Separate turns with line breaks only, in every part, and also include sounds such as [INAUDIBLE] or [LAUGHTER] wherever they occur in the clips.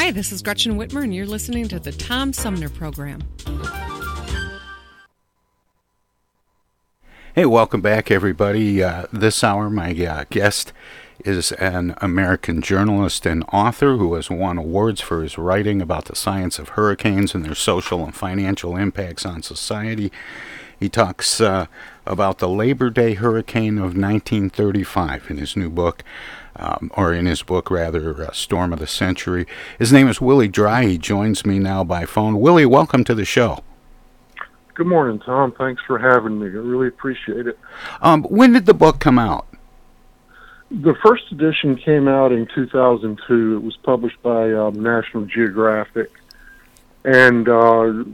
Hi, this is Gretchen Whitmer, and you're listening to the Tom Sumner Program.
Hey, welcome back, everybody. Uh, this hour, my uh, guest is an American journalist and author who has won awards for his writing about the science of hurricanes and their social and financial impacts on society. He talks uh, about the Labor Day hurricane of 1935 in his new book, um, or in his book, rather, uh, Storm of the Century. His name is Willie Drye. He joins me now by phone. Willie, welcome to the show.
Good morning, Tom. Thanks for having me. I really appreciate it.
Um, when did the book come out?
The first edition came out in 2002. It was published by um, National Geographic. And uh,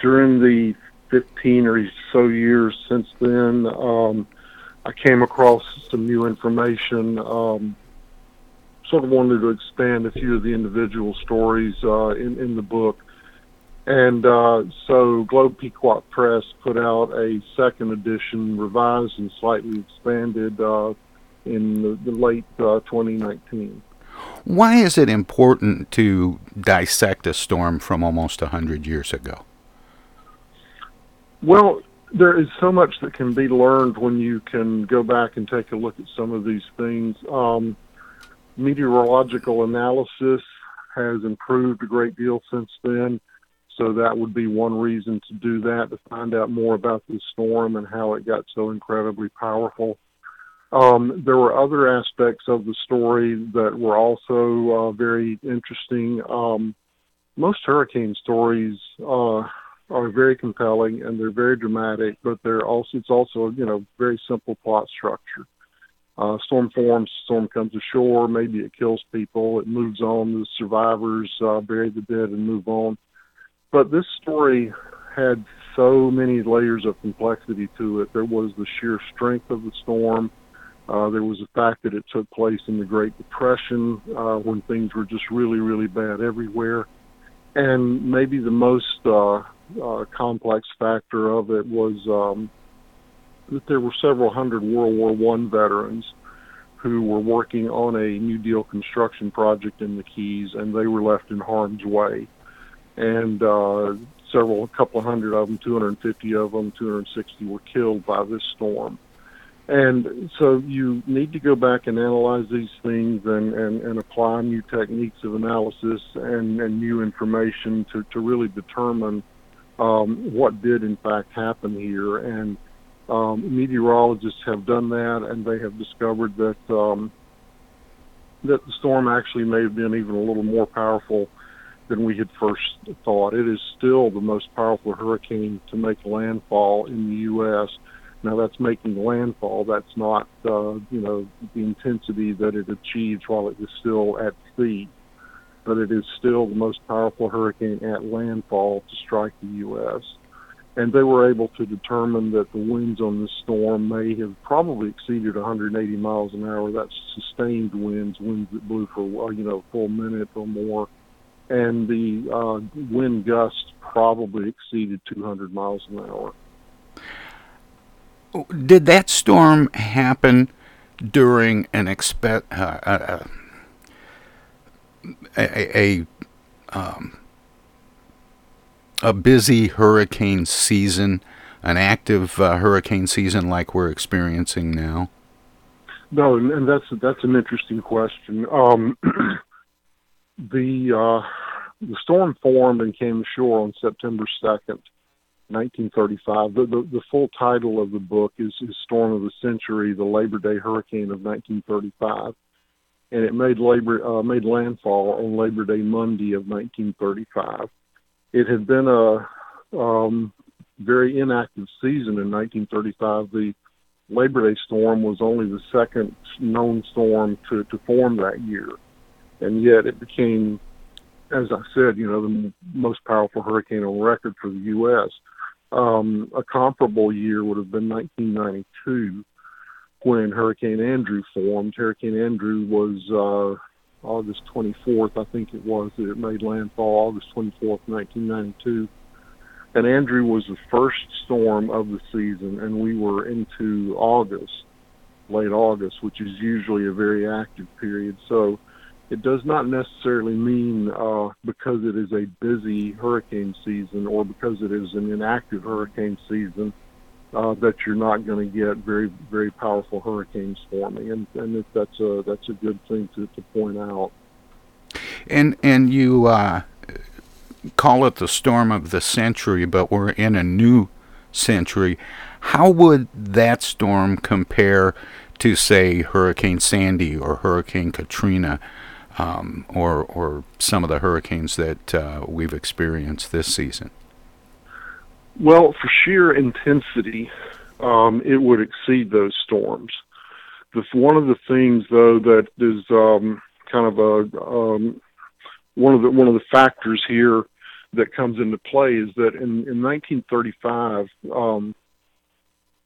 during the 15 or so years since then, um, I came across some new information. Um, sort of wanted to expand a few of the individual stories uh, in, in the book. And uh, so Globe Pequot Press put out a second edition, revised and slightly expanded uh, in the, the late uh, 2019.
Why is it important to dissect a storm from almost 100 years ago?
Well, there is so much that can be learned when you can go back and take a look at some of these things. Um, meteorological analysis has improved a great deal since then. So that would be one reason to do that, to find out more about the storm and how it got so incredibly powerful. Um, there were other aspects of the story that were also uh, very interesting. Um, most hurricane stories uh, are very compelling and they're very dramatic, but they're also it's also you know very simple plot structure. Uh, storm forms, storm comes ashore, maybe it kills people, it moves on, the survivors uh, bury the dead and move on. But this story had so many layers of complexity to it. There was the sheer strength of the storm. Uh, there was the fact that it took place in the Great Depression uh, when things were just really, really bad everywhere. And maybe the most uh, uh, complex factor of it was um, that there were several hundred World War One veterans who were working on a New Deal construction project in the Keys, and they were left in harm's way and uh, several, a couple of hundred of them, 250 of them, 260 were killed by this storm. And so you need to go back and analyze these things and, and, and apply new techniques of analysis and, and new information to, to really determine um, what did in fact happen here. And um, meteorologists have done that, and they have discovered that um, that the storm actually may have been even a little more powerful than we had first thought. It is still the most powerful hurricane to make landfall in the U.S. Now that's making landfall. That's not, uh, you know, the intensity that it achieved while it was still at sea. But it is still the most powerful hurricane at landfall to strike the U.S. And they were able to determine that the winds on this storm may have probably exceeded 180 miles an hour. That's sustained winds, winds that blew for, you know, a full minute or more and the uh, wind gusts probably exceeded 200 miles an hour.
Did that storm happen during an expect uh, uh, a, a um, a busy hurricane season, an active uh, hurricane season like we're experiencing now?
No, and that's that's an interesting question. Um, [CLEARS THROAT] the uh, the storm formed and came ashore on September second, 1935. The, the, the full title of the book is, is Storm of the Century: The Labor Day Hurricane of 1935, and it made labor uh, made landfall on Labor Day Monday of 1935. It had been a um, very inactive season in 1935. The Labor Day storm was only the second known storm to, to form that year, and yet it became, as I said, you know, the most powerful hurricane on record for the U.S. Um, a comparable year would have been 1992 when Hurricane Andrew formed. Hurricane Andrew was uh, August 24th, I think it was, that it made landfall August 24th, 1992. And Andrew was the first storm of the season, and we were into August, late August, which is usually a very active period. So it does not necessarily mean uh, because it is a busy hurricane season or because it is an inactive hurricane season uh, that you're not going to get very very powerful hurricanes forming, and and that's a that's a good thing to, to point out.
And and you uh, call it the storm of the century, but we're in a new century. How would that storm compare to, say, Hurricane Sandy or Hurricane Katrina? um, or or some of the hurricanes that uh, we've experienced this season?
Well, for sheer intensity, um, it would exceed those storms. The, one of the things, though, that is um, kind of a um, one of the one of the factors here that comes into play is that in, in 1935, um,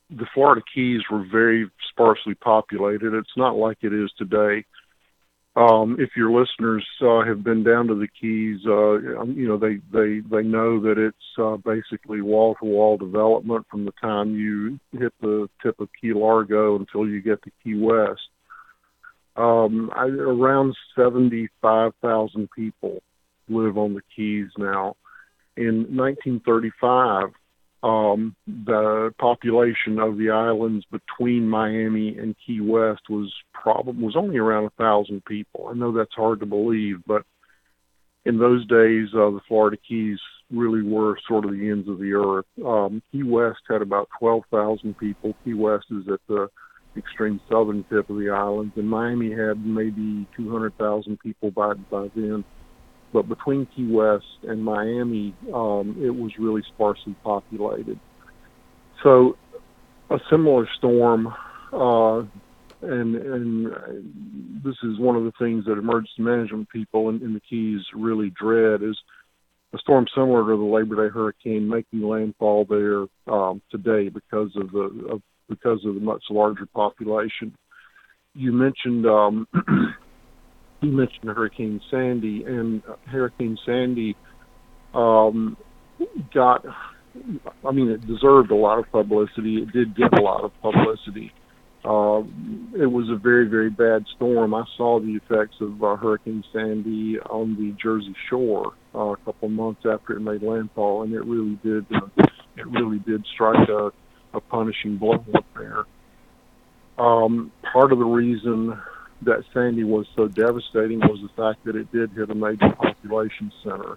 the Florida Keys were very sparsely populated. It's not like it is today. Um, if your listeners uh, have been down to the Keys, uh, um, you know they they they know that it's uh, basically wall to wall development from the time you hit the tip of Key Largo until you get to Key West. Um, I, around seventy five thousand people live on the Keys now. In 1935, um, the population of the islands between Miami and Key West was probably was only around a thousand people. I know that's hard to believe, but in those days, uh, the Florida Keys really were sort of the ends of the earth. Um, Key West had about twelve thousand people. Key West is at the extreme southern tip of the islands, and Miami had maybe two hundred thousand people by by then but between Key West and Miami, um, it was really sparsely populated. So, a similar storm, uh, and and this is one of the things that emergency management people in, in the Keys really dread is a storm similar to the Labor Day hurricane making landfall there um, today because of the of, because of the much larger population. You mentioned um, [CLEARS THROAT] you mentioned Hurricane Sandy, and Hurricane Sandy um, got, I mean, it deserved a lot of publicity. It did get a lot of publicity. Uh, it was a very, very bad storm. I saw the effects of uh, Hurricane Sandy on the Jersey Shore uh, a couple months after it made landfall, and it really did. Uh, it really did strike a, a punishing blow up there. Um, part of the reason that Sandy was so devastating was the fact that it did hit a major population center.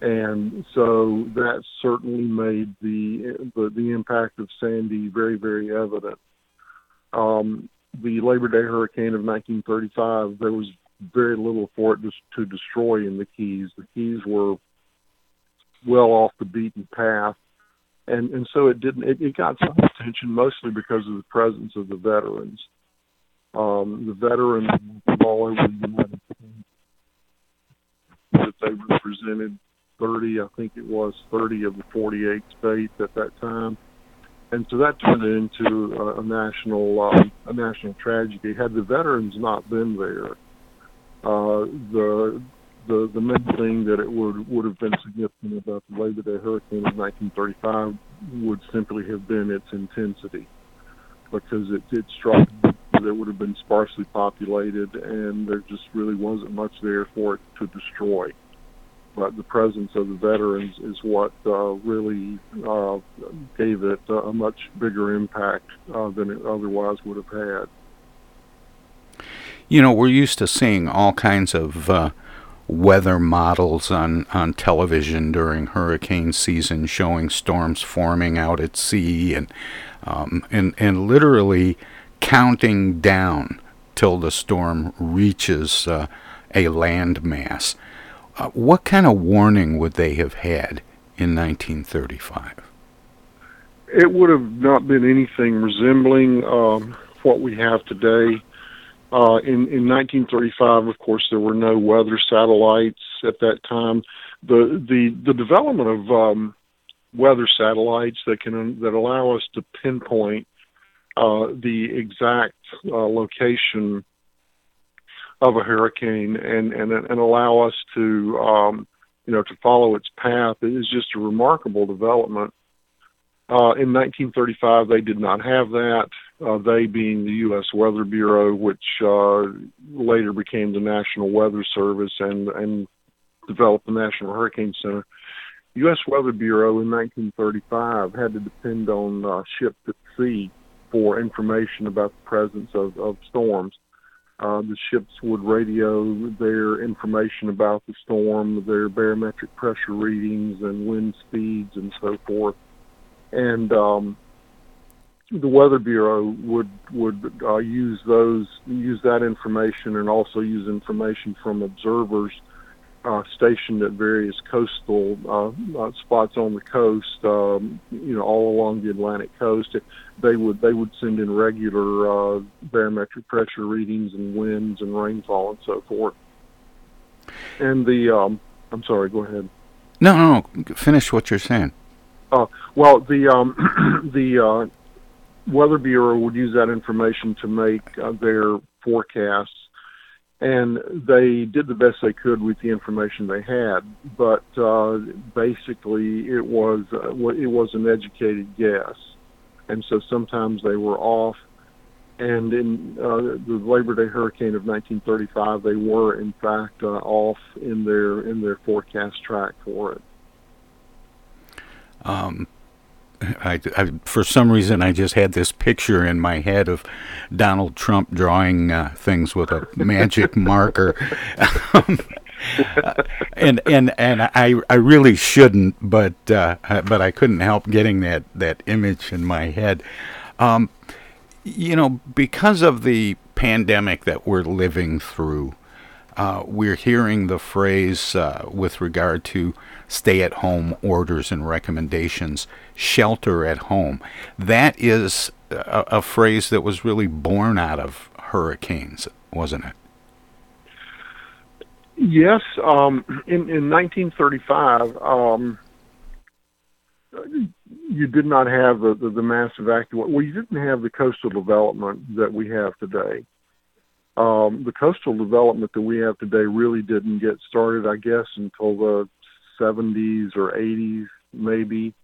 And so that certainly made the the, the impact of Sandy very, very evident. Um, the Labor Day hurricane of 1935, there was very little for it to, to destroy in the Keys. The Keys were well off the beaten path, and and so it didn't. It, it got some attention mostly because of the presence of the veterans um, the veterans all over the United States that they represented 30, I think it was 30 of the 48 states at that time, and so that turned into a, a national um, a national tragedy. Had the veterans not been there, uh, the the the main thing that it would would have been significant about the Labor Day hurricane of 1935 would simply have been its intensity, because it it struck that would have been sparsely populated, and there just really wasn't much there for it to destroy. But the presence of the veterans is what uh, really uh, gave it a much bigger impact uh, than it otherwise would have had.
You know, we're used to seeing all kinds of uh, weather models on, on television during hurricane season showing storms forming out at sea and um, and and literally counting down till the storm reaches uh, a landmass. Uh, what kind of warning would they have had in 1935?
It would have not been anything resembling um, what we have today. Uh, in, in 1935, of course, there were no weather satellites at that time. The the the development of um, weather satellites that can that allow us to pinpoint uh, the exact uh, location of a hurricane and, and and allow us to um, you know to follow its path is just a remarkable development. Uh, in 1935, they did not have that. Uh, they being the U.S. Weather Bureau, which uh, later became the National Weather Service and and developed the National Hurricane Center. U.S. Weather Bureau in 1935 had to depend on uh, ships at sea for information about the presence of, of storms. Uh, the ships would radio their information about the storm, their barometric pressure readings and wind speeds and so forth. And um, the Weather Bureau would would uh, use those use that information and also use information from observers uh, stationed at various coastal uh, uh, spots on the coast, um, you know, all along the Atlantic coast. They would they would send in regular uh, barometric pressure readings and winds and rainfall and so forth. And the um, I'm sorry, go ahead.
No, no, no. Finish what you're saying.
Uh, well, the um, [CLEARS THROAT] the uh, Weather Bureau would use that information to make uh, their forecasts and they did the best they could with the information they had. But uh, basically, it was uh, it was an educated guess, and so sometimes they were off. And in uh, the Labor Day hurricane of 1935, they were in fact uh, off in their in their forecast track for it.
Um, I, I, for some reason, I just had this picture in my head of Donald Trump drawing uh, things with a magic [LAUGHS] marker. Um, and and and I I really shouldn't, but uh, but I couldn't help getting that that image in my head. Um, you know, because of the pandemic that we're living through, uh, we're hearing the phrase uh, with regard to stay at home orders and recommendations, shelter at home. That is a, a phrase that was really born out of hurricanes, wasn't it?
Yes. Um, in, in 1935, um, you did not have the, the, the massive active. Well, you didn't have the coastal development that we have today. Um, the coastal development that we have today really didn't get started, I guess, until the 70s or 80s, maybe.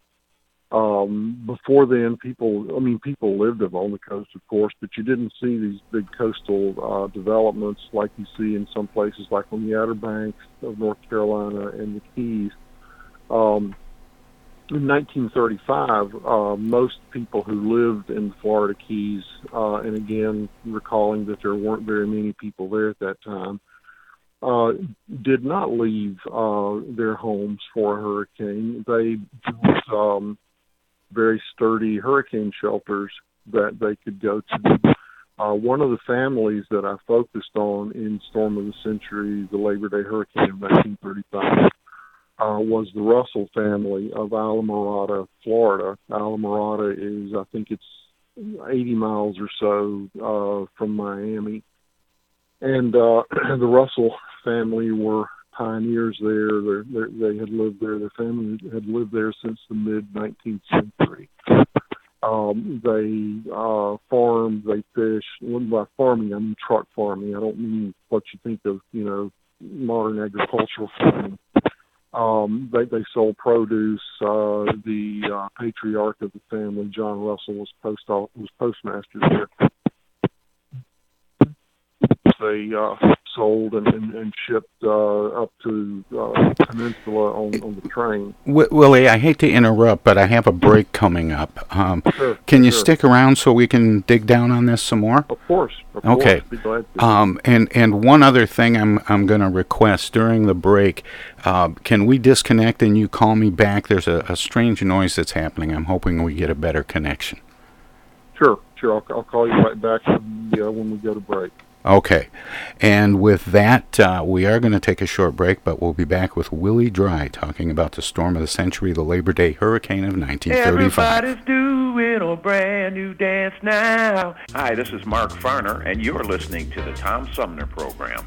Um, before then, people, I mean, people lived on the coast, of course, but you didn't see these big coastal uh, developments like you see in some places, like on the Outer Banks of North Carolina and the Keys. Um, in 1935, uh, most people who lived in the Florida Keys, uh, and again, recalling that there weren't very many people there at that time, uh, did not leave uh, their homes for a hurricane. They built um, very sturdy hurricane shelters that they could go to. Uh, one of the families that I focused on in Storm of the Century, the Labor Day hurricane of 1935, uh, was the Russell family of Islamorada, Florida. Islamorada is, I think it's 80 miles or so uh, from Miami. And uh, [CLEARS THROAT] the Russell family were pioneers there. They're, they're, they had lived there. Their family had lived there since the mid 19th century. Um, they uh, farm, they fish. When by farming, I mean truck farming. I don't mean what you think of, you know, modern agricultural farming. Um, they, they sold produce. Uh, the uh, patriarch of the family, John Russell, was post was postmaster there. They uh, sold and, and, and shipped uh, up to uh, Peninsula on, on the train.
W- Willie, I hate to interrupt, but I have a break coming up. Um,
Sure,
can you
sure.
stick around so we can dig down on this some more?
Of course. Of
Okay.
Course, be glad to.
Um, and and one other thing I'm I'm going to request during the break, uh, can we disconnect and you call me back? There's a, a strange noise that's happening. I'm hoping we get a better connection.
Sure, sure. I'll, I'll call you right back when we, uh, when we go to break.
Okay. And with that, uh, we are going to take a short break, but we'll be back with Willie Drye talking about the storm of the century, the Labor Day hurricane of 1935.
Everybody's doing a brand new dance now. Hi, this is Mark Farner, and you're listening to the Tom Sumner Program.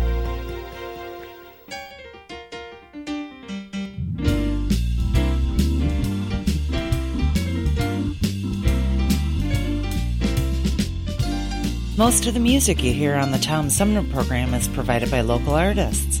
Most of the music you hear on the Tom Sumner program is provided by local artists.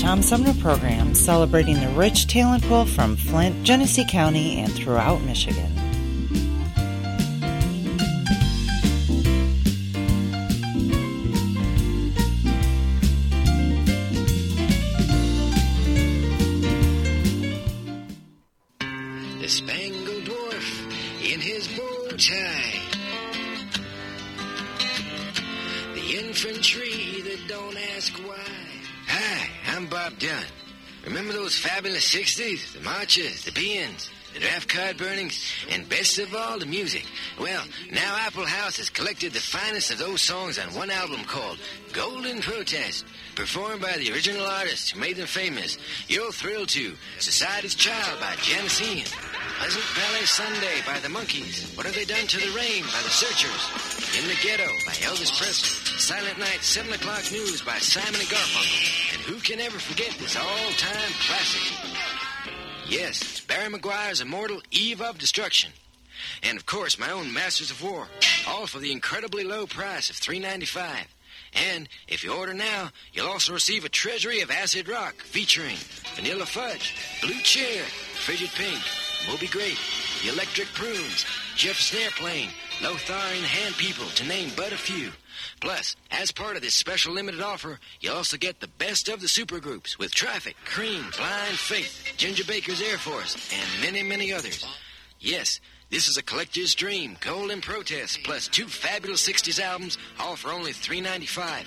Tom Sumner program celebrating the rich talent pool from Flint, Genesee County, and throughout Michigan.
Those fabulous 60s? The marches, the peons, the draft card burnings, and best of all, the music. Well, now Apple House has collected the finest of those songs on one album called Golden Protest, performed by the original artists who made them famous. You'll thrill to Society's Child by Janis Ian, Pleasant Valley Sunday by the Monkees, What Have They Done to the Rain by the Searchers, In the Ghetto by Elvis Presley, Silent Night 7 O'Clock News by Simon and Garfunkel, and who can ever forget this all-time classic? Yes, it's Barry McGuire's immortal Eve of Destruction. And of course, my own Masters of War, all for the incredibly low price of $3.95. And if you order now, you'll also receive a treasury of acid rock featuring Vanilla Fudge, Blue Cheer, Frigid Pink, Moby Grape, The Electric Prunes, Airplane, Lothar and Hand People, to name but a few. Plus, as part of this special limited offer, you'll also get the best of the supergroups with Traffic, Cream, Blind Faith, Ginger Baker's Air Force, and many, many others. Yes, this is a collector's dream, Golden Protest, plus two fabulous 60s albums, all for only $3.95.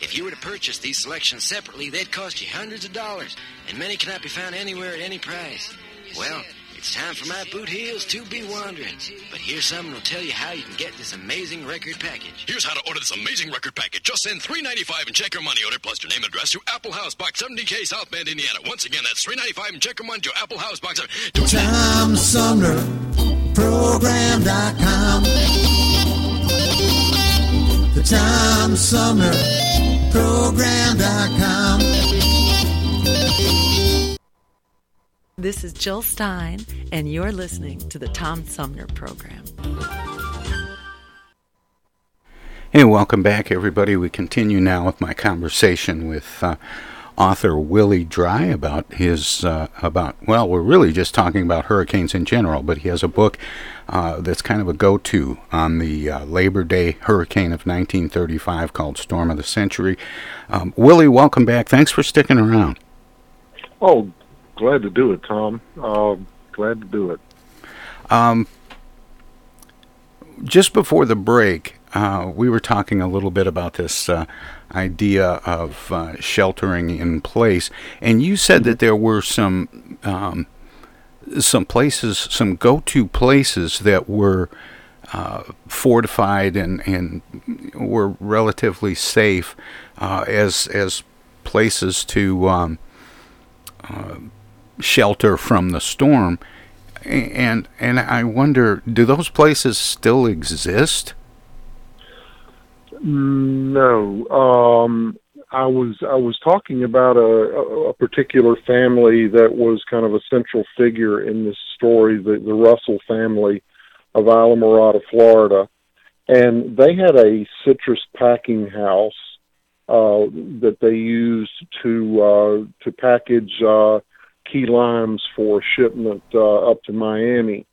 If you were to purchase these selections separately, they'd cost you hundreds of dollars, and many cannot be found anywhere at any price. Well, it's time for my boot heels to be wandering. But here's something that'll tell you how you can get this amazing record package.
Here's how to order this amazing record package. Just send $3.95 and check your money order plus your name and address to Apple House Box 70K South Bend, Indiana. Once again, that's $3.95 and check your money to Apple House Box 70
Tom Sumner Program.com. The Tom Sumner Program.com.
This is Jill Stein, and you're listening to the Tom Sumner Program.
Hey, welcome back, everybody. We continue now with my conversation with uh, author Willie Drye about his uh, about well, we're really just talking about hurricanes in general, but he has a book uh, that's kind of a go-to on the uh, Labor Day hurricane of 1935 called Storm of the Century. Um, Willie, welcome back. Thanks for sticking around.
Oh, glad to do it, Tom. Uh, glad to do it.
Um, just before the break, uh, we were talking a little bit about this uh, idea of uh, sheltering in place, and you said that there were some um, some places, some go-to places that were uh, fortified and and were relatively safe uh, as as places to um, uh, shelter from the storm. And and I wonder, do those places still exist?
No, um, I was I was talking about a, a particular family that was kind of a central figure in this story, the, the Russell family of Islamorada, Florida, and they had a citrus packing house uh, that they used to uh, to package uh, key limes for shipment uh, up to Miami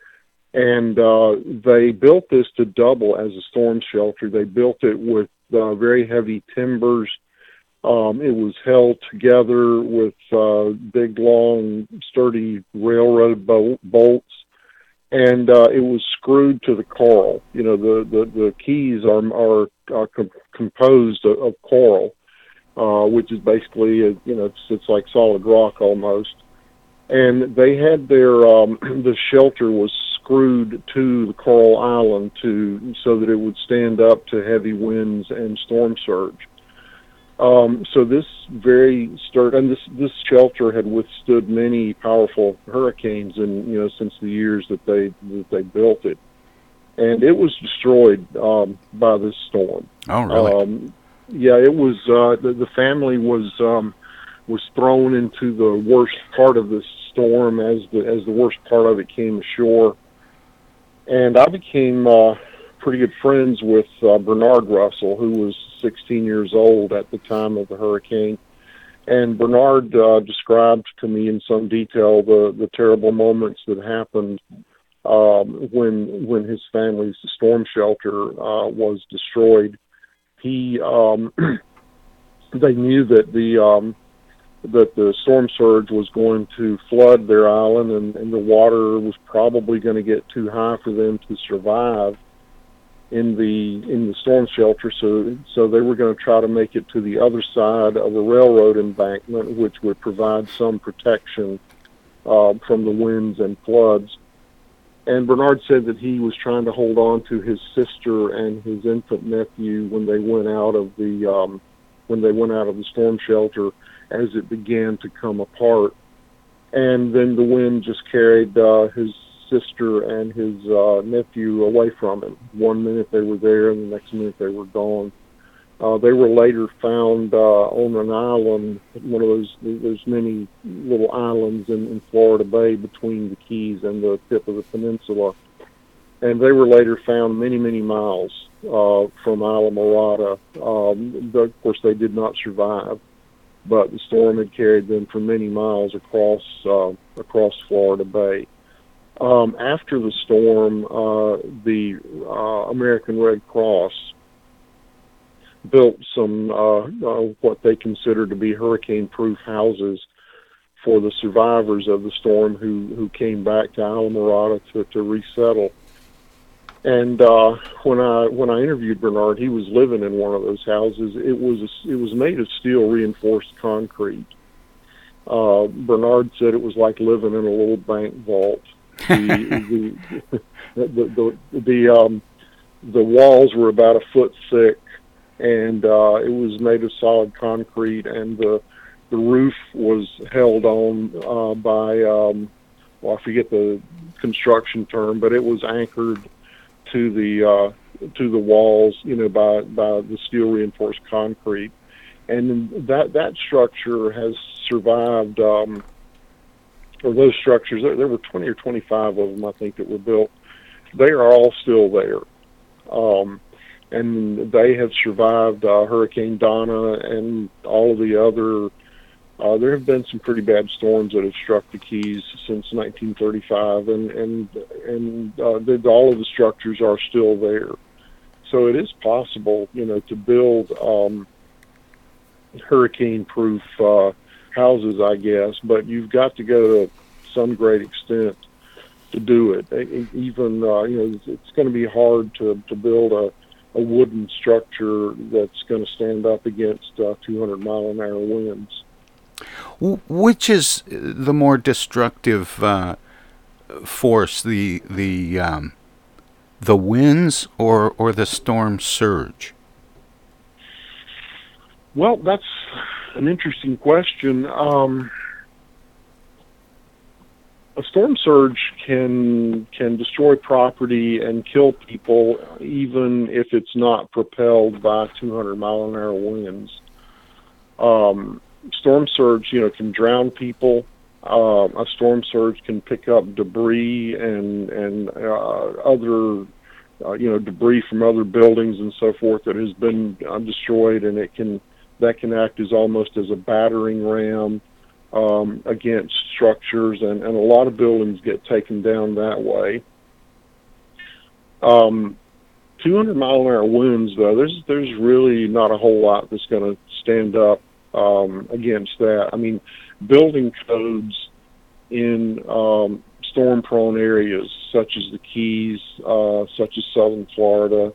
and uh, they built this to double as a storm shelter. They built it with uh, very heavy timbers. Um, it was held together with uh, big, long, sturdy railroad bolt, bolts, and uh, it was screwed to the coral. You know, the the, the keys are are, are com- composed of, of coral, uh, which is basically a, you know it's, it's like solid rock almost. And they had their um, [CLEARS THROAT] the shelter was screwed to the coral island to so that it would stand up to heavy winds and storm surge. Um, so this very sturdy, and this this shelter had withstood many powerful hurricanes, and you know since the years that they that they built it, and it was destroyed um, by this storm.
Oh, really?
Um, yeah, it was. Uh, the, the family was um, was thrown into the worst part of this storm as the as the worst part of it came ashore and I became uh, pretty good friends with uh, Bernard Russell, who was 16 years old at the time of the hurricane. And Bernard uh, described to me in some detail the, the terrible moments that happened um, when when his family's storm shelter uh, was destroyed. He um, [CLEARS THROAT] they knew that the um, that the storm surge was going to flood their island and, and the water was probably going to get too high for them to survive in the in the storm shelter. So so they were going to try to make it to the other side of the railroad embankment which would provide some protection uh, from the winds and floods. And Bernard said that he was trying to hold on to his sister and his infant nephew when they went out of the um, when they went out of the storm shelter as it began to come apart. And then the wind just carried uh, his sister and his uh, nephew away from him. One minute they were there, and the next minute they were gone. Uh, they were later found uh, on an island, one of those. There's many little islands in, in Florida Bay between the Keys and the tip of the peninsula, and they were later found many, many miles uh, from Islamorada. Um, of course, they did not survive but the storm had carried them for many miles across uh, across Florida Bay. Um, after the storm, uh, the uh, American Red Cross built some uh, uh, what they considered to be hurricane-proof houses for the survivors of the storm who who came back to Islamorada to, to resettle. And uh, when I when I interviewed Bernard, he was living in one of those houses. It was it was made of steel reinforced concrete. Uh, Bernard said it was like living in a little bank vault. The [LAUGHS] the the, the, the, um, the walls were about a foot thick, and uh, it was made of solid concrete, and the the roof was held on uh, by um, well, I forget the construction term, but it was anchored to the uh, to the walls, you know, by by the steel reinforced concrete, and that that structure has survived um, or those structures. There, there were 20 or 25 of them, I think, that were built. They are all still there. Um, and they have survived uh, Hurricane Donna and all of the other. Uh, there have been some pretty bad storms that have struck the Keys since 1935, and and and uh, all of the structures are still there. So it is possible, you know, to build um, hurricane-proof uh, houses, I guess. But you've got to go to some great extent to do it. Even uh, you know, it's going to be hard to to build a a wooden structure that's going to stand up against uh, 200 mile an hour winds.
Which is the more destructive uh, force, the the um, the winds or or the storm surge?
Well, that's an interesting question. Um, a storm surge can can destroy property and kill people even if it's not propelled by 200 mile an hour winds. Um, storm surge, you know, can drown people. Uh, a storm surge can pick up debris and and uh, other uh, you know debris from other buildings and so forth that has been destroyed, and it can that can act as almost as a battering ram um, against structures, and, and a lot of buildings get taken down that way. Um, 200 mile an hour winds, though, there's there's really not a whole lot that's going to stand up um, against that. I mean, building codes in um, storm-prone areas such as the Keys, uh, such as Southern Florida,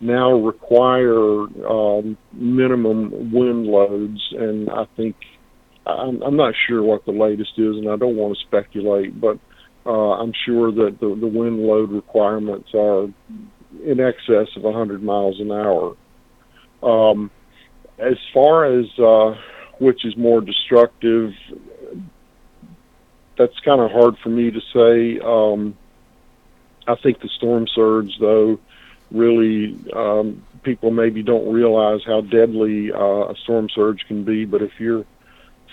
now require um, minimum wind loads, and I think I'm, I'm not sure what the latest is, and I don't want to speculate, but uh, I'm sure that the, the wind load requirements are in excess of 100 miles an hour. Um, as far as uh, which is more destructive, that's kind of hard for me to say. Um, I think the storm surge, though, really um, people maybe don't realize how deadly uh, a storm surge can be. But if you're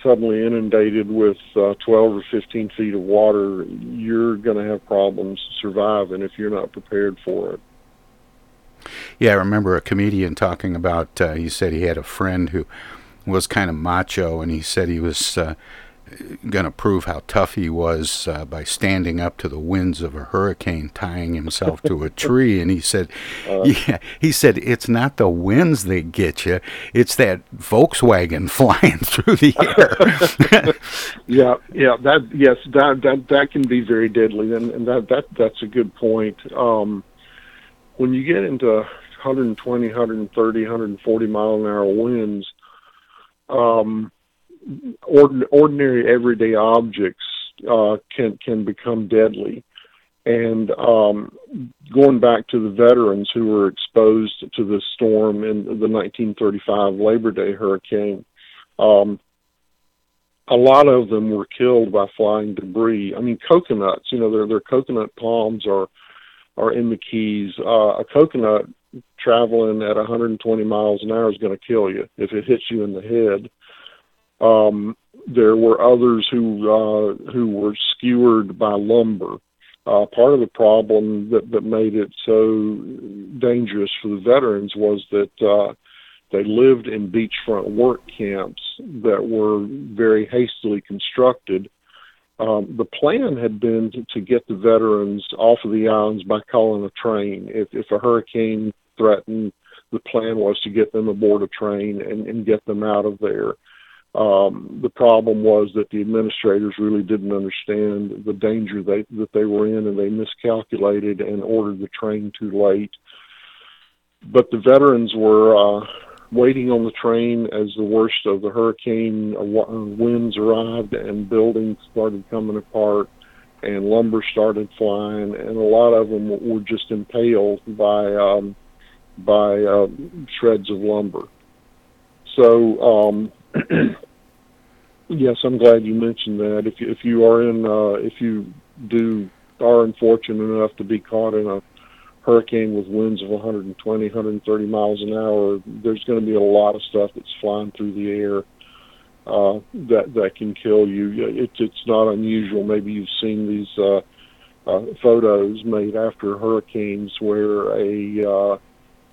suddenly inundated with uh, 12 or 15 feet of water, you're going to have problems surviving if you're not prepared for it.
Yeah, I remember a comedian talking about. Uh, he said he had a friend who was kind of macho, and he said he was uh, going to prove how tough he was uh, by standing up to the winds of a hurricane, tying himself to a [LAUGHS] tree. And he said, uh, "Yeah, he said it's not the winds that get you; it's that Volkswagen [LAUGHS] flying through the air." [LAUGHS]
yeah, yeah, that yes, that that that can be very deadly, and, and that that that's a good point. Um, when you get into 120, 130, 140 mile an hour winds. Um, ordinary everyday objects uh, can can become deadly. And um, going back to the veterans who were exposed to the storm in the 1935 Labor Day hurricane, um, a lot of them were killed by flying debris. I mean, coconuts. You know, their their coconut palms are are in the Keys. Uh, a coconut traveling at 120 miles an hour is going to kill you if it hits you in the head. Um, there were others who uh, who were skewered by lumber. Uh, part of the problem that, that made it so dangerous for the veterans was that uh, they lived in beachfront work camps that were very hastily constructed. Um, the plan had been to, to get the veterans off of the islands by calling a train. If, if a hurricane threatened, the plan was to get them aboard a train and, and get them out of there. Um, the problem was that the administrators really didn't understand the danger they, that they were in, and they miscalculated and ordered the train too late. But the veterans were uh, waiting on the train as the worst of the hurricane winds arrived, and buildings started coming apart, and lumber started flying, and a lot of them were just impaled by um, by uh, shreds of lumber. So um, [CLEARS THROAT] yes, I'm glad you mentioned that. If you, if you are in, uh, if you do are unfortunate enough to be caught in a hurricane with winds of 120, 130 miles an hour, there's going to be a lot of stuff that's flying through the air. uh, that that can kill you. It's it's not unusual. Maybe you've seen these uh, uh, photos made after hurricanes where a uh,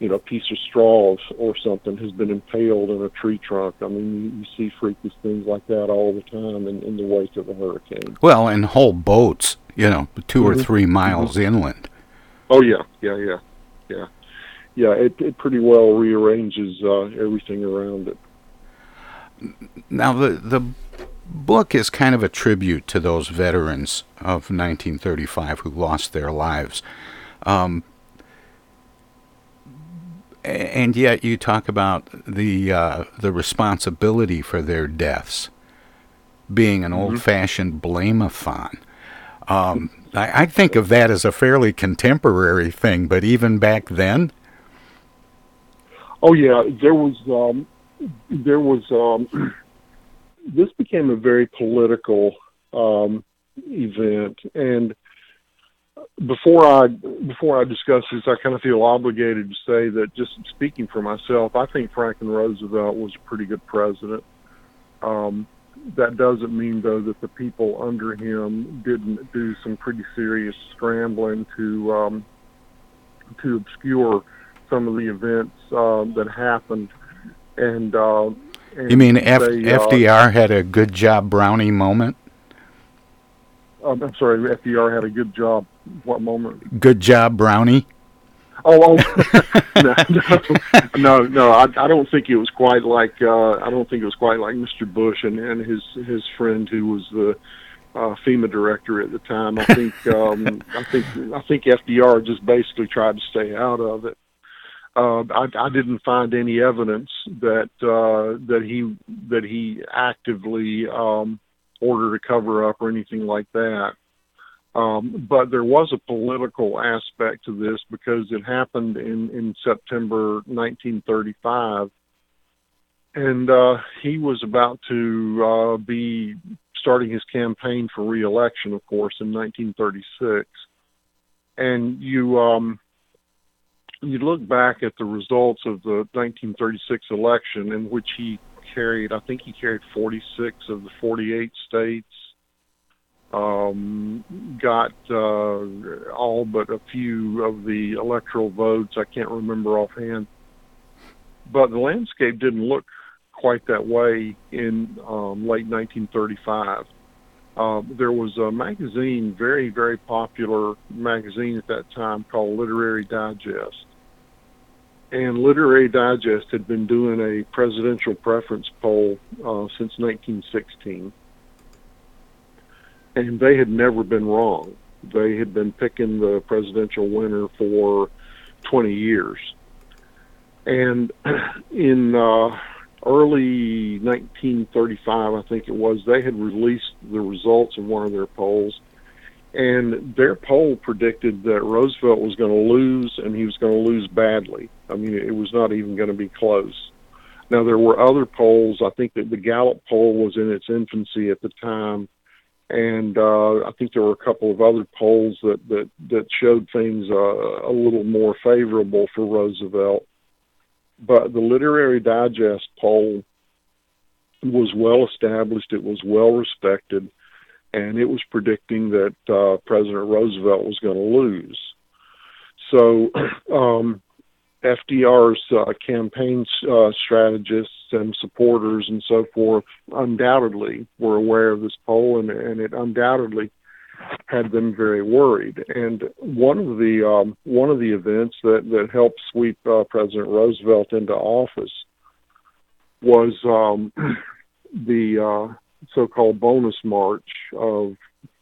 you know piece of straw or something has been impaled in a tree trunk. I mean, you, you see freakish things like that all the time in, in the wake of a hurricane.
Well, and whole boats, you know, 2
Mhm.
or three miles
Mhm.
inland.
Oh yeah, yeah, yeah, yeah, yeah. It it pretty well rearranges uh, everything around it.
Now, the the book is kind of a tribute to those veterans of 1935 who lost their lives. Um, and yet you talk about the uh, the responsibility for their deaths being an old-fashioned blame-a-thon. Um, I, I think of that as a fairly contemporary thing, but even back then,
Oh yeah, there was um, there was um, [CLEARS THROAT] this became a very political um, event, and before I before I discuss this, I kind of feel obligated to say that just speaking for myself, I think Franklin Roosevelt was a pretty good president. Um, that doesn't mean though that the people under him didn't do some pretty serious scrambling to um, to obscure some of the events um, that happened. And, uh, and
you mean F-
they, uh,
FDR had a good job Brownie moment?
um, I'm sorry, FDR had a good job. What moment?
Good job Brownie?
Oh, oh [LAUGHS] no, no, no, no. I, I don't think it was quite like. Uh, I don't think it was quite like Mr. Bush and, and his his friend who was the uh, FEMA director at the time. I think. [LAUGHS] Um, I think. I think FDR just basically tried to stay out of it. Uh, I, I didn't find any evidence that uh, that he that he actively um, ordered a cover up or anything like that. Um, but there was a political aspect to this because it happened in, in September 1935. And uh, he was about to uh, be starting his campaign for reelection, of course, in 1936. And you um, you look back at the results of the 1936 election, in which he carried, I think he carried 46 of the 48 states um, got uh, all but a few of the electoral votes. I can't remember offhand, but the landscape didn't look quite that way in um, late 1935. Uh, there was a magazine, very very popular magazine at that time called Literary Digest, and Literary Digest had been doing a presidential preference poll uh, since 1916 and they had never been wrong. They had been picking the presidential winner for 20 years. And [CLEARS THROAT] in uh, early 1935, I think it was, they had released the results of one of their polls. And their poll predicted that Roosevelt was going to lose, and he was going to lose badly. I mean, it was not even going to be close. Now, there were other polls. I think that the Gallup poll was in its infancy at the time and uh, I think there were a couple of other polls that that that showed things uh, a little more favorable for Roosevelt. But the Literary Digest poll was well established; it was well respected, and it was predicting that uh, President Roosevelt was going to lose. So. [CLEARS THROAT] Um, FDR's uh, campaign uh, strategists and supporters and so forth undoubtedly were aware of this poll, and, and it undoubtedly had them very worried. And one of the um, one of the events that that helped sweep uh, President Roosevelt into office was um, [CLEARS THROAT] the uh, so-called bonus march of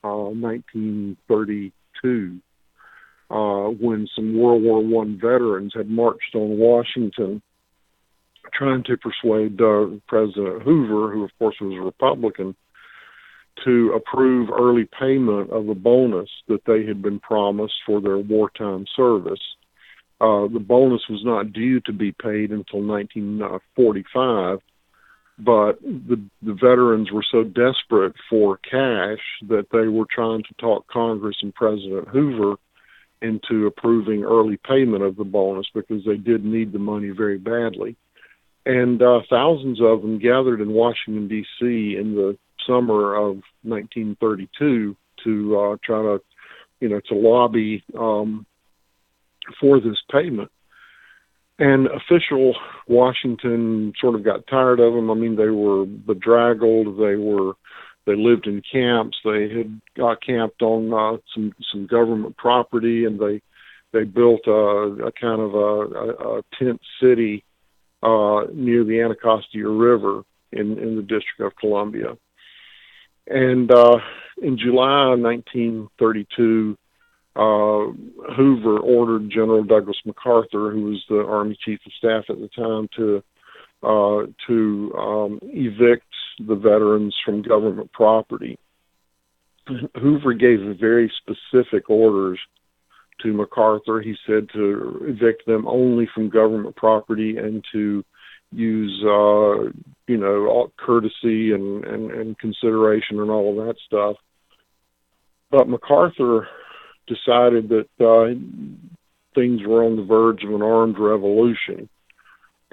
uh, 1932 uh, when some World War One veterans had marched on Washington, trying to persuade uh, President Hoover, who of course was a Republican, to approve early payment of a bonus that they had been promised for their wartime service. Uh, the bonus was not due to be paid until 1945, but the, the veterans were so desperate for cash that they were trying to talk Congress and President Hoover into approving early payment of the bonus because they did need the money very badly. and uh, thousands of them gathered in Washington D.C. in the summer of 1932 to uh, try to, you know, to lobby um, for this payment. And official Washington sort of got tired of them. I mean, they were bedraggled. They were they lived in camps. They had got camped on uh, some some government property, and they they built a, a kind of a, a, a tent city uh, near the Anacostia River in in the District of Columbia. And uh, in July 1932, uh, Hoover ordered General Douglas MacArthur, who was the Army Chief of Staff at the time, to uh, to um, evict the veterans from government property. Hoover gave very specific orders to MacArthur. He said to evict them only from government property and to use, uh, you know, courtesy and, and, and consideration and all of that stuff. But MacArthur decided that uh, things were on the verge of an armed revolution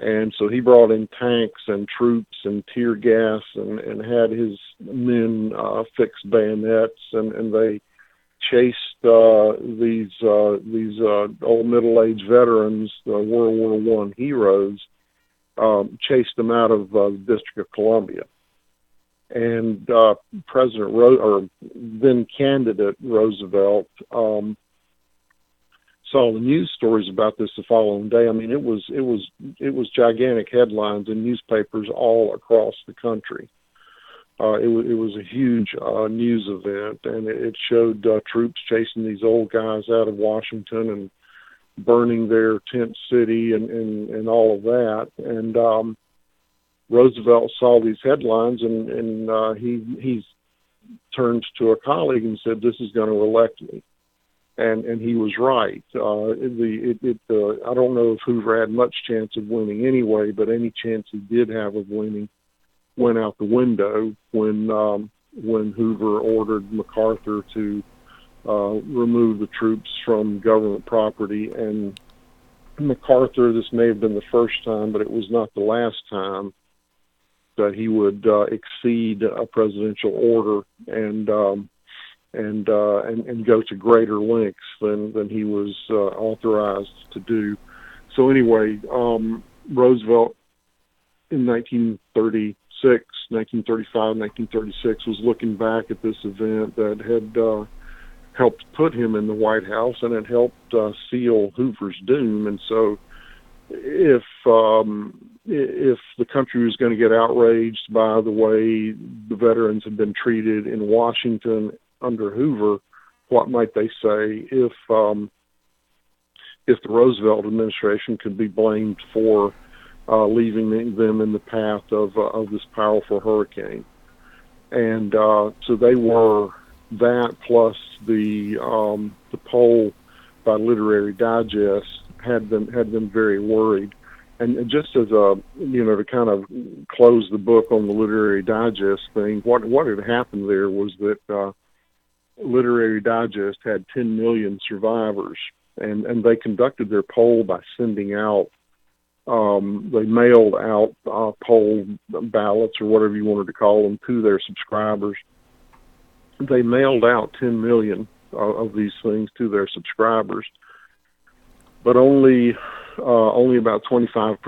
and so he brought in tanks and troops and tear gas and and had his men uh fix bayonets and and they chased uh these uh these uh old middle aged veterans the world war one heroes um chased them out of uh, the district of columbia. And uh president Ro- or then candidate roosevelt um saw the news stories about this the following day. I mean, it was it was it was gigantic headlines in newspapers all across the country. Uh, it was it was a huge uh, news event, and it, it showed uh, troops chasing these old guys out of Washington and burning their tent city and and, and all of that. And um, Roosevelt saw these headlines, and and uh, he he turned to a colleague and said, "This is going to elect me." And and he was right. Uh, the it, it uh, I don't know if Hoover had much chance of winning anyway, but any chance he did have of winning went out the window when um, when Hoover ordered MacArthur to uh, remove the troops from government property. And MacArthur, this may have been the first time, but it was not the last time that he would uh, exceed a presidential order and um, and uh, and and go to greater lengths than than he was uh, authorized to do. So anyway, um, Roosevelt in 1936, 1935, 1936 was looking back at this event that had uh, helped put him in the White House and it helped uh, seal Hoover's doom. And so, if um, if the country was going to get outraged by the way the veterans had been treated in Washington under Hoover, what might they say if um, if the Roosevelt administration could be blamed for uh, leaving them in the path of uh, of this powerful hurricane? And uh, so they were that plus the um, the poll by Literary Digest had them had them very worried. And just as a you know to kind of close the book on the Literary Digest thing, what what had happened there was that uh, Literary Digest had 10 million survivors, and and they conducted their poll by sending out. Um, they mailed out uh, poll ballots or whatever you wanted to call them to their subscribers. They mailed out 10 million uh, of these things to their subscribers, but only uh, only about 25%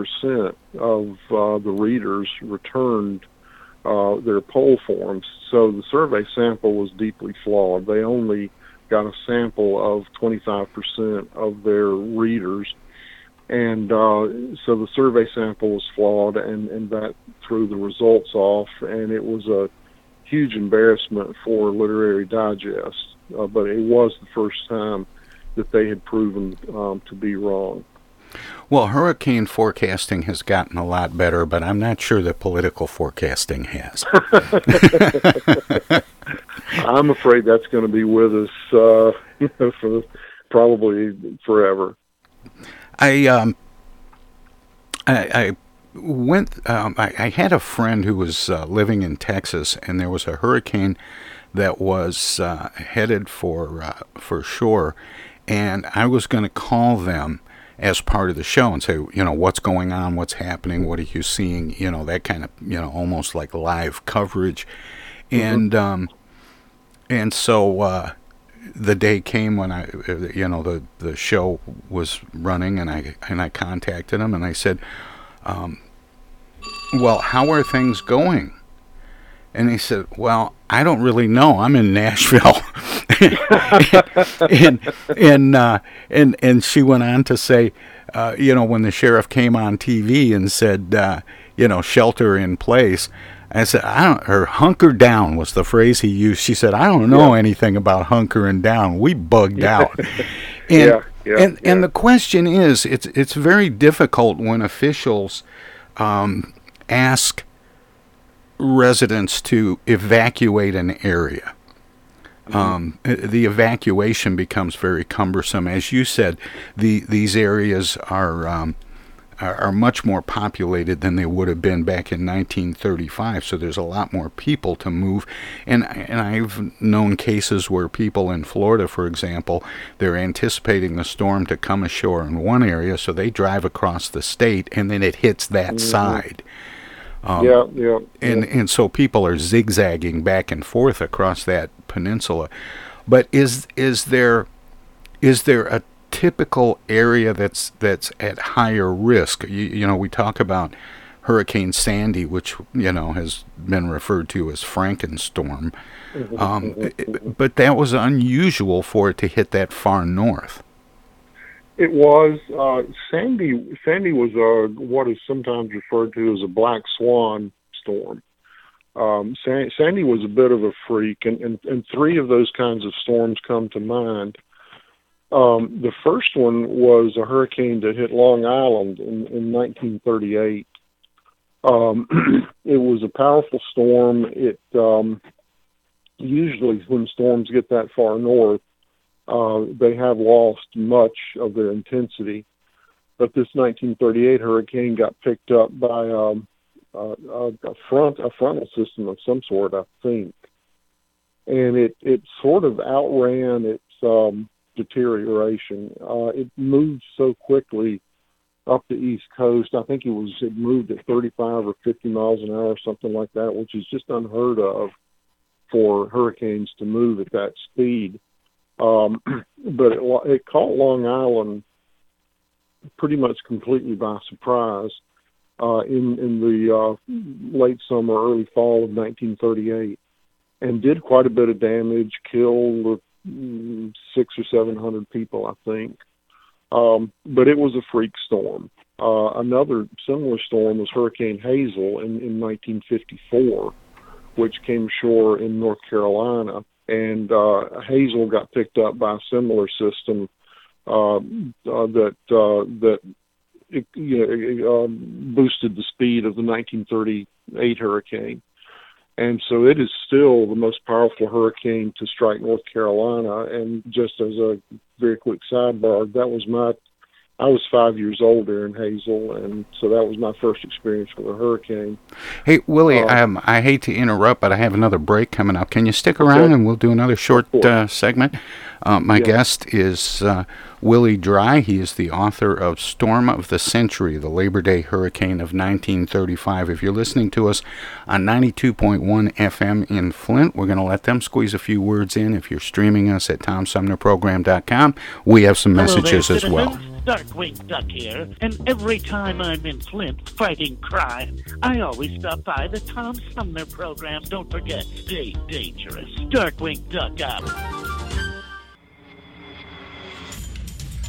of uh, the readers returned uh, their poll forms. So the survey sample was deeply flawed. They only got a sample of 25% of their readers. And uh, so the survey sample was flawed, and, and that threw the results off, and it was a huge embarrassment for Literary Digest. Uh, but it was the first time that they had proven um, to be wrong.
Well, hurricane forecasting has gotten a lot better, but I'm not sure that political forecasting has. [LAUGHS]
I'm afraid that's going to be with us uh, [LAUGHS] for probably forever.
I um, I, I went. Um, I, I, had a friend who was uh, living in Texas, and there was a hurricane that was uh, headed for uh, for shore, and I was going to call them as part of the show and say, you know, what's going on, what's happening, what are you seeing, you know, that kind of, you know, almost like live coverage.
Mm-hmm.
And um, and so uh, the day came when I, you know, the the show was running, and I and I contacted him and I said, um, well, how are things going? And he said, "Well, I don't really know. I'm in Nashville." [LAUGHS] and and uh, and and she went on to say, uh, you know, when the sheriff came on TV and said, uh, you know, shelter in place. I said, I don't, or hunker down was the phrase he used. She said, I don't know
Yeah.
anything about hunkering down. We bugged
Yeah.
out. [LAUGHS] And,
Yeah, yeah,
and, and the question is, it's, it's very difficult when officials um, ask residents to evacuate an area. Um, uh, the evacuation becomes very cumbersome. As you said, the these areas are, um, are much more populated than they would have been back in 1935. So there's a lot more people to move, and and I've known cases where people in Florida, for example, they're anticipating the storm to come ashore in one area, so they drive across the state, and then it hits that
Mhm.
side. Um,
Yeah, yeah,
And
yeah.
and so people are zigzagging back and forth across that peninsula. But is is there is there a typical area that's that's at higher risk? You, you know, we talk about Hurricane Sandy, which you know has been referred to as Frankenstorm,
Mhm,
um,
mhm,
but that was unusual for it to hit that far north.
It was uh, Sandy. Sandy was uh, what is sometimes referred to as a black swan storm. Um, San, Sandy was a bit of a freak, and, and, and three of those kinds of storms come to mind. Um, the first one was a hurricane that hit Long Island in, in 1938. Um, [CLEARS THROAT] it was a powerful storm. It um, usually when storms get that far north, uh, they have lost much of their intensity. But this 1938 hurricane got picked up by um, uh, a, front a frontal system of some sort, I think, and it it sort of outran its um, deterioration. Uh, it moved so quickly up the east coast. I think it was it moved at 35 or 50 miles an hour, something like that, which is just unheard of for hurricanes to move at that speed. Um, [CLEARS THROAT] but it, it caught Long Island pretty much completely by surprise uh, in in the uh, late summer, early fall of 1938, and did quite a bit of damage, killed mm, six or seven hundred people, I think. Um, but it was a freak storm. Uh, another similar storm was Hurricane Hazel in, in 1954, which came ashore in North Carolina. And uh, Hazel got picked up by a similar system uh, uh, that uh, that it, you know, um, boosted the speed of the 1938 hurricane. And so it is still the most powerful hurricane to strike North Carolina. And just as a very quick sidebar, that was my, I was five years older in Hazel, and so that was my first experience with a hurricane.
Hey Willie,
Uh,
um, I hate to interrupt, but I have another break coming up. Can you stick around
Okay.
and we'll do another short uh, segment? Uh, my
Yeah.
guest is uh, Willie Drye. He is the author of Storm of the Century, the Labor Day Hurricane of 1935. If you're listening to us on 92.1 FM in Flint, we're going to let them squeeze a few words in. If you're streaming us at TomSumnerProgram.com, we have some
Hello there,
messages as well.
Darkwing Duck here, and every time I'm in Flint fighting crime, I always stop by the Tom Sumner program. Don't forget, stay dangerous. Darkwing Duck out.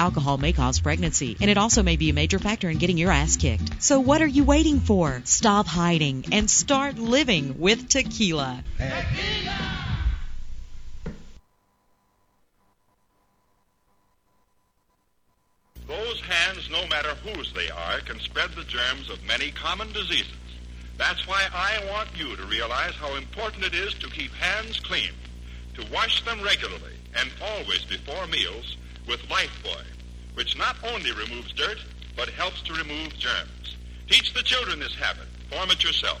Alcohol may cause pregnancy. And it also may be a major factor in getting your ass kicked. So what are you waiting for? Stop hiding and start living with tequila.
Those hands, no matter whose they are, can spread the germs of many common diseases. That's why I want you to realize how important it is to keep hands clean, to wash them regularly and always before meals with Lifebuoy, which not only removes dirt, but helps to remove germs. Teach the children this habit. Form it yourself.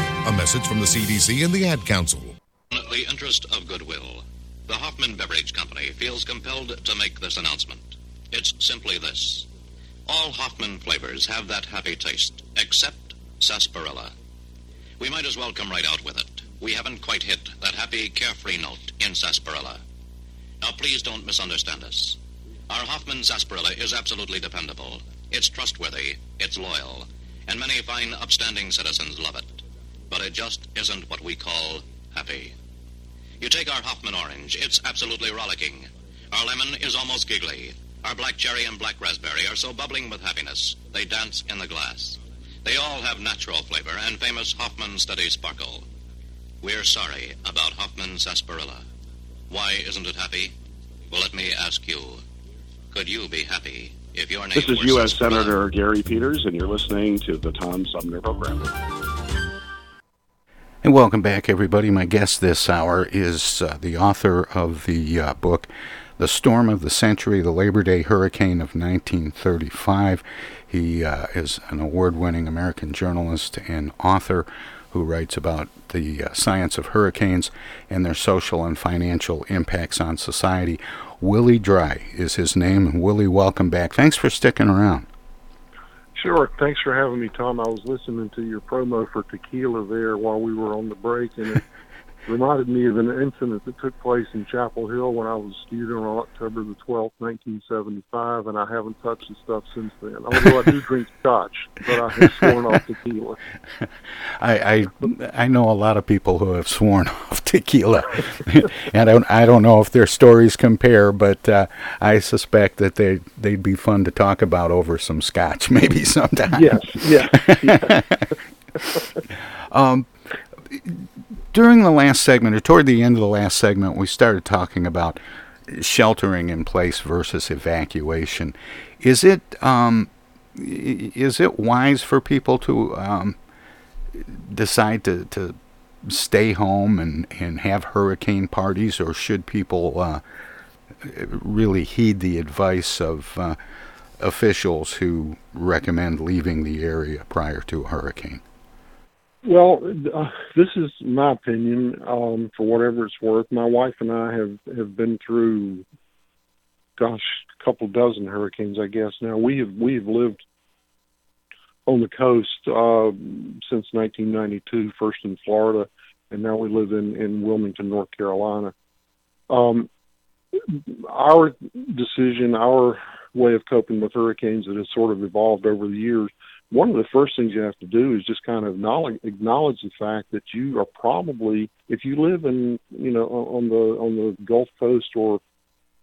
A message from the CDC and the Ad Council.
In the interest of goodwill, the Hoffman Beverage Company feels compelled to make this announcement. It's simply this. All Hoffman flavors have that happy taste, except sarsaparilla. We might as well come right out with it. We haven't quite hit that happy, carefree note in sarsaparilla. Now, please don't misunderstand us. Our Hoffman sarsaparilla is absolutely dependable. It's trustworthy, it's loyal, and many fine, upstanding citizens love it. But it just isn't what we call happy. You take our Hoffman orange, it's absolutely rollicking. Our lemon is almost giggly. Our black cherry and black raspberry are so bubbling with happiness, they dance in the glass. They all have natural flavor and famous Hoffman steady sparkle. We're sorry about Hoffman sarsaparilla. Why isn't it happy? Well, let me ask you. Could you be happy if your name
This is U.S. Senator Gary Peters, and you're listening to the Tom Sumner Program.
And welcome back, everybody. My guest this hour is uh, the author of the uh, book, The Storm of the Century, the Labor Day Hurricane of 1935. He uh, is an award winning American journalist and author who writes about the uh, science of hurricanes and their social and financial impacts on society. Willie Drye is his name. Willie, welcome back. Thanks for sticking around.
Sure. Thanks for having me, Tom. I was listening to your promo for tequila there while we were on the break, and it reminded me of an incident that took place in Chapel Hill when I was a student on October the 12th, 1975, and I haven't touched the stuff since then. Although I do drink scotch, but I have sworn off tequila. [LAUGHS]
I, I I know a lot of people who have sworn [LAUGHS] off tequila, [LAUGHS] and I don't I don't know if their stories compare, but uh, I suspect that they they'd be fun to talk about over some scotch, maybe sometime.
Yes, yes,
um, during the last segment, or toward the end of the last segment, we started talking about sheltering in place versus evacuation. Is it um, is it wise for people to um, decide to, to stay home and, and have hurricane parties, or should people uh, really heed the advice of uh, officials who recommend leaving the area prior to a hurricane?
Well, uh, this is my opinion. Um, for whatever it's worth, my wife and I have have been through, gosh, a couple dozen hurricanes, I guess. Now we have we have lived on the coast uh, since 1992, first in Florida, and now we live in in Wilmington, North Carolina. Um, our decision, our way of coping with hurricanes that has sort of evolved over the years one of the first things you have to do is just kind of acknowledge, acknowledge the fact that you are probably, if you live in, you know, on the on the Gulf Coast or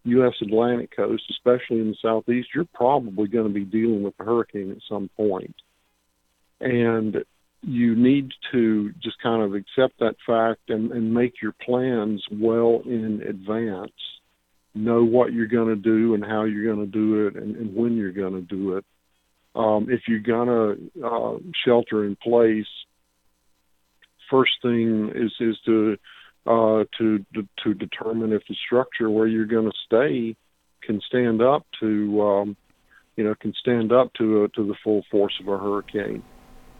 U.S. Atlantic coast, especially in the southeast, you're probably going to be dealing with a hurricane at some point, and you need to just kind of accept that fact and, and make your plans well in advance. Know what you're going to do and how you're going to do it and, and when you're going to do it um, if you're gonna uh, shelter in place, first thing is is to uh, to to determine if the structure where you're going to stay can stand up to um, you know can stand up to a, to the full force of a hurricane.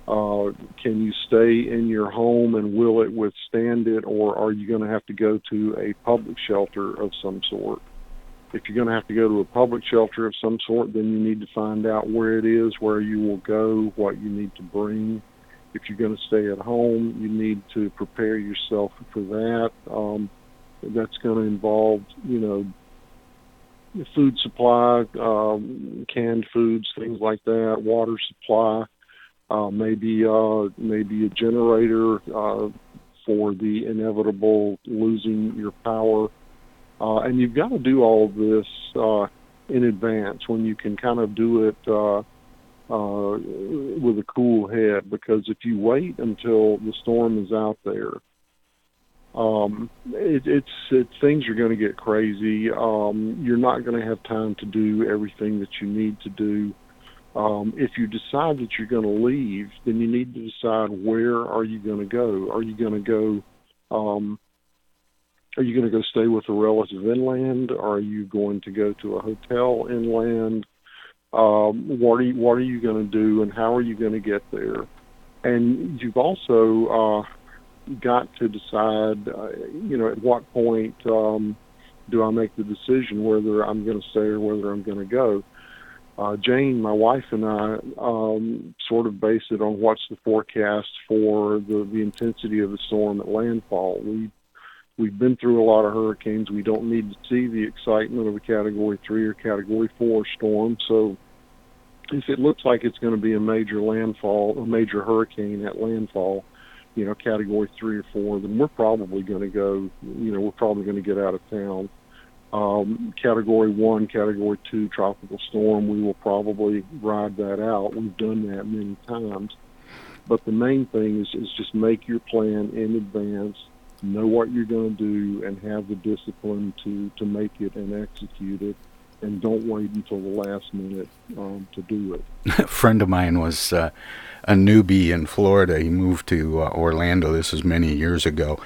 Uh, can you stay in your home and will it withstand it, or are you going to have to go to a public shelter of some sort? If you're going to have to go to a public shelter of some sort, then you need to find out where it is, where you will go, what you need to bring. If you're going to stay at home, you need to prepare yourself for that. Um, that's going to involve, you know, food supply, um, canned foods, things like that, water supply, uh, maybe uh, maybe a generator uh, for the inevitable losing your power uh, and you've got to do all this uh, in advance when you can kind of do it uh, uh, with a cool head. Because if you wait until the storm is out there, um, it, it's it, things are going to get crazy. Um, you're not going to have time to do everything that you need to do. Um, if you decide that you're going to leave, then you need to decide where are you going to go. Are you going to go um, are you going to go stay with a relative inland? Are you going to go to a hotel inland? Um, what are you What are you going to do, and how are you going to get there? And you've also uh, got to decide, uh, you know, at what point um, do I make the decision whether I'm going to stay or whether I'm going to go. Uh, Jane, my wife, and I um, sort of base it on what's the forecast for the, the intensity of the storm at landfall. We We've been through a lot of hurricanes. We don't need to see the excitement of a Category 3 or Category 4 storm. So if it looks like it's going to be a major landfall, a major hurricane at landfall, you know, Category 3 or 4, then we're probably going to go, you know, we're probably going to get out of town. Um, category 1, Category 2 tropical storm, we will probably ride that out. We've done that many times. But the main thing is, is just make your plan in advance know what you're going to do and have the discipline to to make it and execute it and don't wait until the last minute um, to do it.
a [LAUGHS] friend of mine was uh, a newbie in Florida. He moved to uh, Orlando. This was many years ago,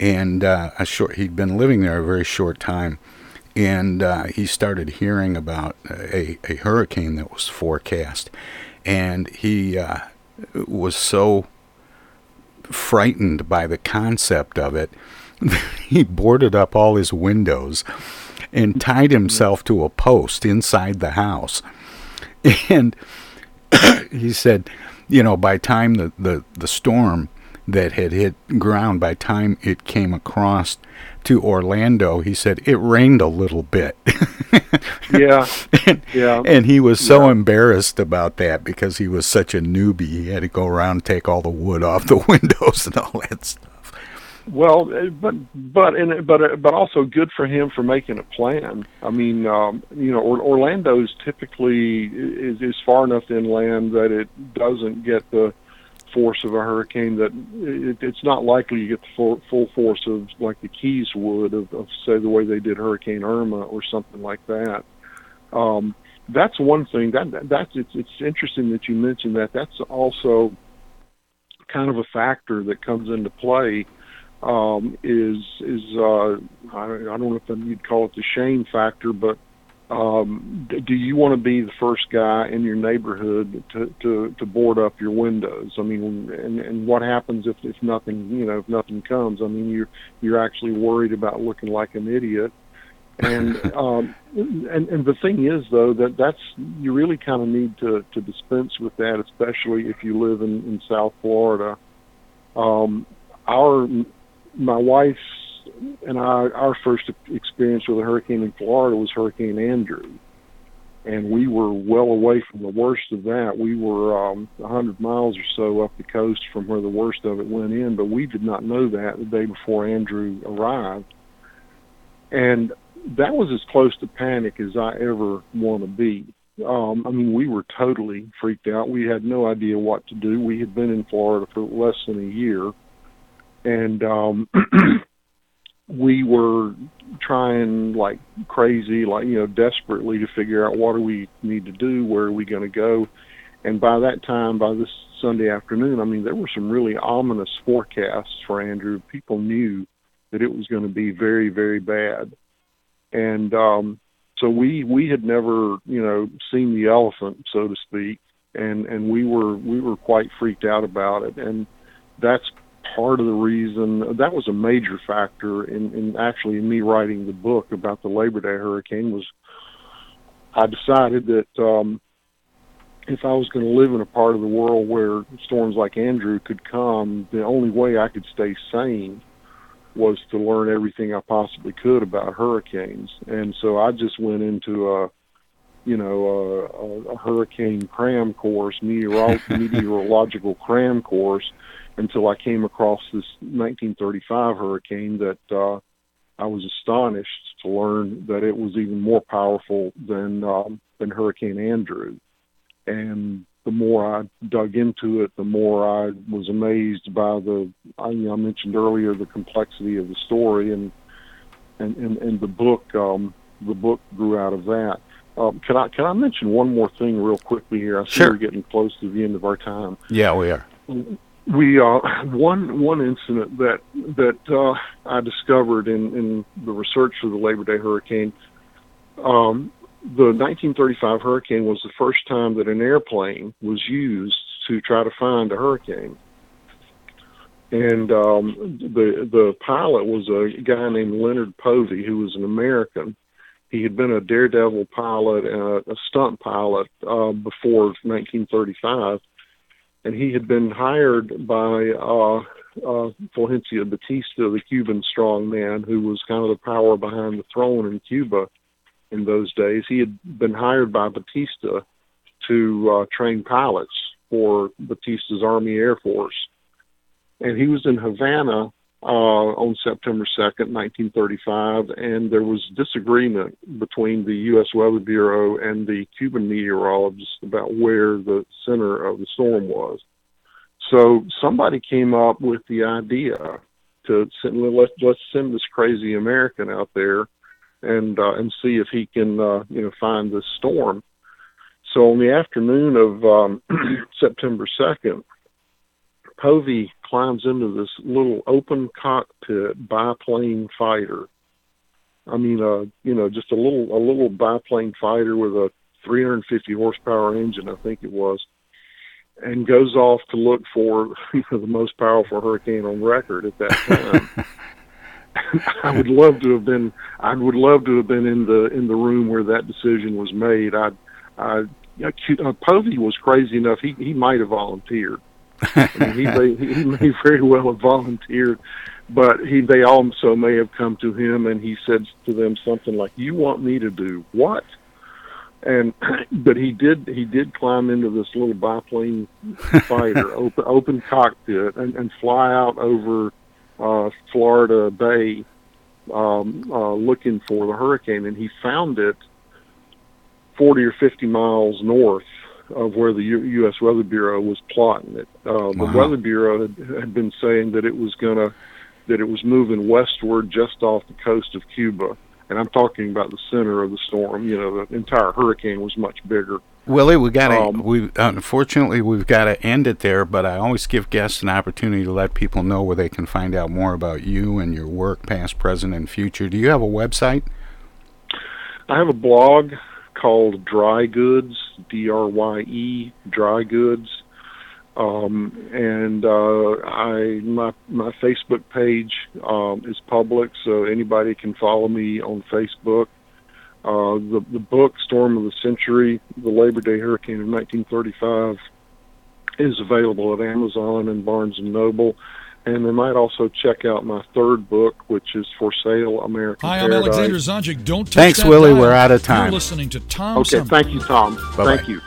and uh, a short. He'd been living there a very short time, and uh, he started hearing about a, a hurricane that was forecast, and he uh, was so frightened by the concept of it, [LAUGHS] he boarded up all his windows and tied himself to a post inside the house. [LAUGHS] And [COUGHS] he said, you know, by time the, the, the storm that had hit ground, by time it came across to Orlando, he said it rained a little bit. [LAUGHS] [LAUGHS]
yeah.
and,
yeah.
And he was so
yeah.
embarrassed about that because he was such a newbie. He had to go around and take all the wood off the [LAUGHS] windows and all that stuff.
Well, uh, but but and but uh, but also good for him for making a plan. I mean, um, you know, Orlando's typically is, is far enough inland that it doesn't get the force of a hurricane that it, it's not likely you get the full, full force of like the Keys would of, of say the way they did Hurricane Irma or something like that. Um, that's one thing that that's it's it's interesting that you mentioned that. That's also kind of a factor that comes into play um, is is uh, I, I don't know if you'd call it the shame factor, but um, do you want to be the first guy in your neighborhood to, to, to board up your windows? I mean, and, and what happens if, if nothing, you know, if nothing comes? I mean, you're you're actually worried about looking like an idiot. And [LAUGHS] um, and and the thing is, though, that that's you really kind of need to to dispense with that, especially if you live in in South Florida. Um, our my wife's and our our first experience with a hurricane in Florida was Hurricane Andrew, and we were well away from the worst of that. We were um, 100 miles or so up the coast from where the worst of it went in, but we did not know that the day before Andrew arrived, and that was as close to panic as I ever want to be. Um, I mean, we were totally freaked out. We had no idea what to do. We had been in Florida for less than a year, and um, [CLEARS THROAT] we were trying like crazy, like you know, desperately to figure out what do we need to do, where are we going to go, and by that time, by this Sunday afternoon, I mean, there were some really ominous forecasts for Andrew. People knew that it was going to be very, very bad, and um, so we we had never, you know, seen the elephant, so to speak, and and we were we were quite freaked out about it, and that's part of the reason that was a major factor in, in actually me writing the book about the Labor Day hurricane was I decided that um, if I was going to live in a part of the world where storms like Andrew could come, the only way I could stay sane was to learn everything I possibly could about hurricanes. And so I just went into a you know, a, a, a hurricane cram course, meteorolo- [LAUGHS] meteorological cram course, until I came across this 1935 hurricane that uh, I was astonished to learn that it was even more powerful than um, than Hurricane Andrew. And the more I dug into it, the more I was amazed by the I, you know, I mentioned earlier the complexity of the story and and and, and the book um, the book grew out of that. Um, can I can I mention one more thing real quickly here? I see
sure.
we're getting close to the end of our time
Yeah, we are.
we uh, [LAUGHS] one one incident that that uh, I discovered in, in the research for the Labor Day hurricane. Um, the 1935 hurricane was the first time that an airplane was used to try to find a hurricane, and um, the the pilot was a guy named Leonard Povey, who was an American. He had been a daredevil pilot and a, a stunt pilot uh, before 1935 and he had been hired by uh, uh, Fulgencio Batista, the Cuban strongman, who was kind of the power behind the throne in Cuba in those days. He had been hired by Batista to uh, train pilots for Batista's Army Air Force, and he was in Havana uh, on September 2nd, 1935, and there was disagreement between the U.S. Weather Bureau and the Cuban meteorologists about where the center of the storm was. So somebody came up with the idea to send, let's let's send this crazy American out there and uh, and see if he can uh, you know find this storm. So on the afternoon of um, [CLEARS THROAT] September 2nd, Povey climbs into this little open cockpit biplane fighter. I mean, uh, you know, just a little a little biplane fighter with a 350 horsepower engine, I think it was, and goes off to look for [LAUGHS] you know, the most powerful hurricane on record at that time. [LAUGHS] [LAUGHS] I would love to have been. I would love to have been in the in the room where that decision was made. I, I, uh, Povey was crazy enough. He he might have volunteered. I mean, he may he [LAUGHS] may very well have volunteered, but he they also may have come to him and he said to them something like, "You want me to do what?" And [CLEARS THROAT] but he did he did climb into this little biplane [LAUGHS] fighter, open open cockpit, and, and fly out over uh, Florida Bay, um, uh, looking for the hurricane, and he found it forty or fifty miles north of where the U- U.S. Weather Bureau was plotting it. Uh, the
Wow.
Weather Bureau had, had been saying that it was gonna that it was moving westward just off the coast of Cuba, and I'm talking about the center of the storm. You know, the entire hurricane was much bigger.
Willie, we got to
Um,
we unfortunately we've got to end it there, but I always give guests an opportunity to let people know where they can find out more about you and your work, past, present, and future. Do you have a website?
I have a blog called Drye Goods, D R Y E, Drye Goods, um, and uh, I my my Facebook page um, is public, so anybody can follow me on Facebook. Uh, the the book Storm of the Century, the Labor Day Hurricane of 1935, is available at Amazon and Barnes and Noble. And they might also check out my third book, which is For Sale American
Hi, I'm
Paradise.
Alexander Zonjic. Don't touch
Thanks,
that
Willie.
dial.
We're out of
You're
time.
listening to Tom
Okay,
Sumner.
thank you, Tom.
Bye-bye.
Thank you.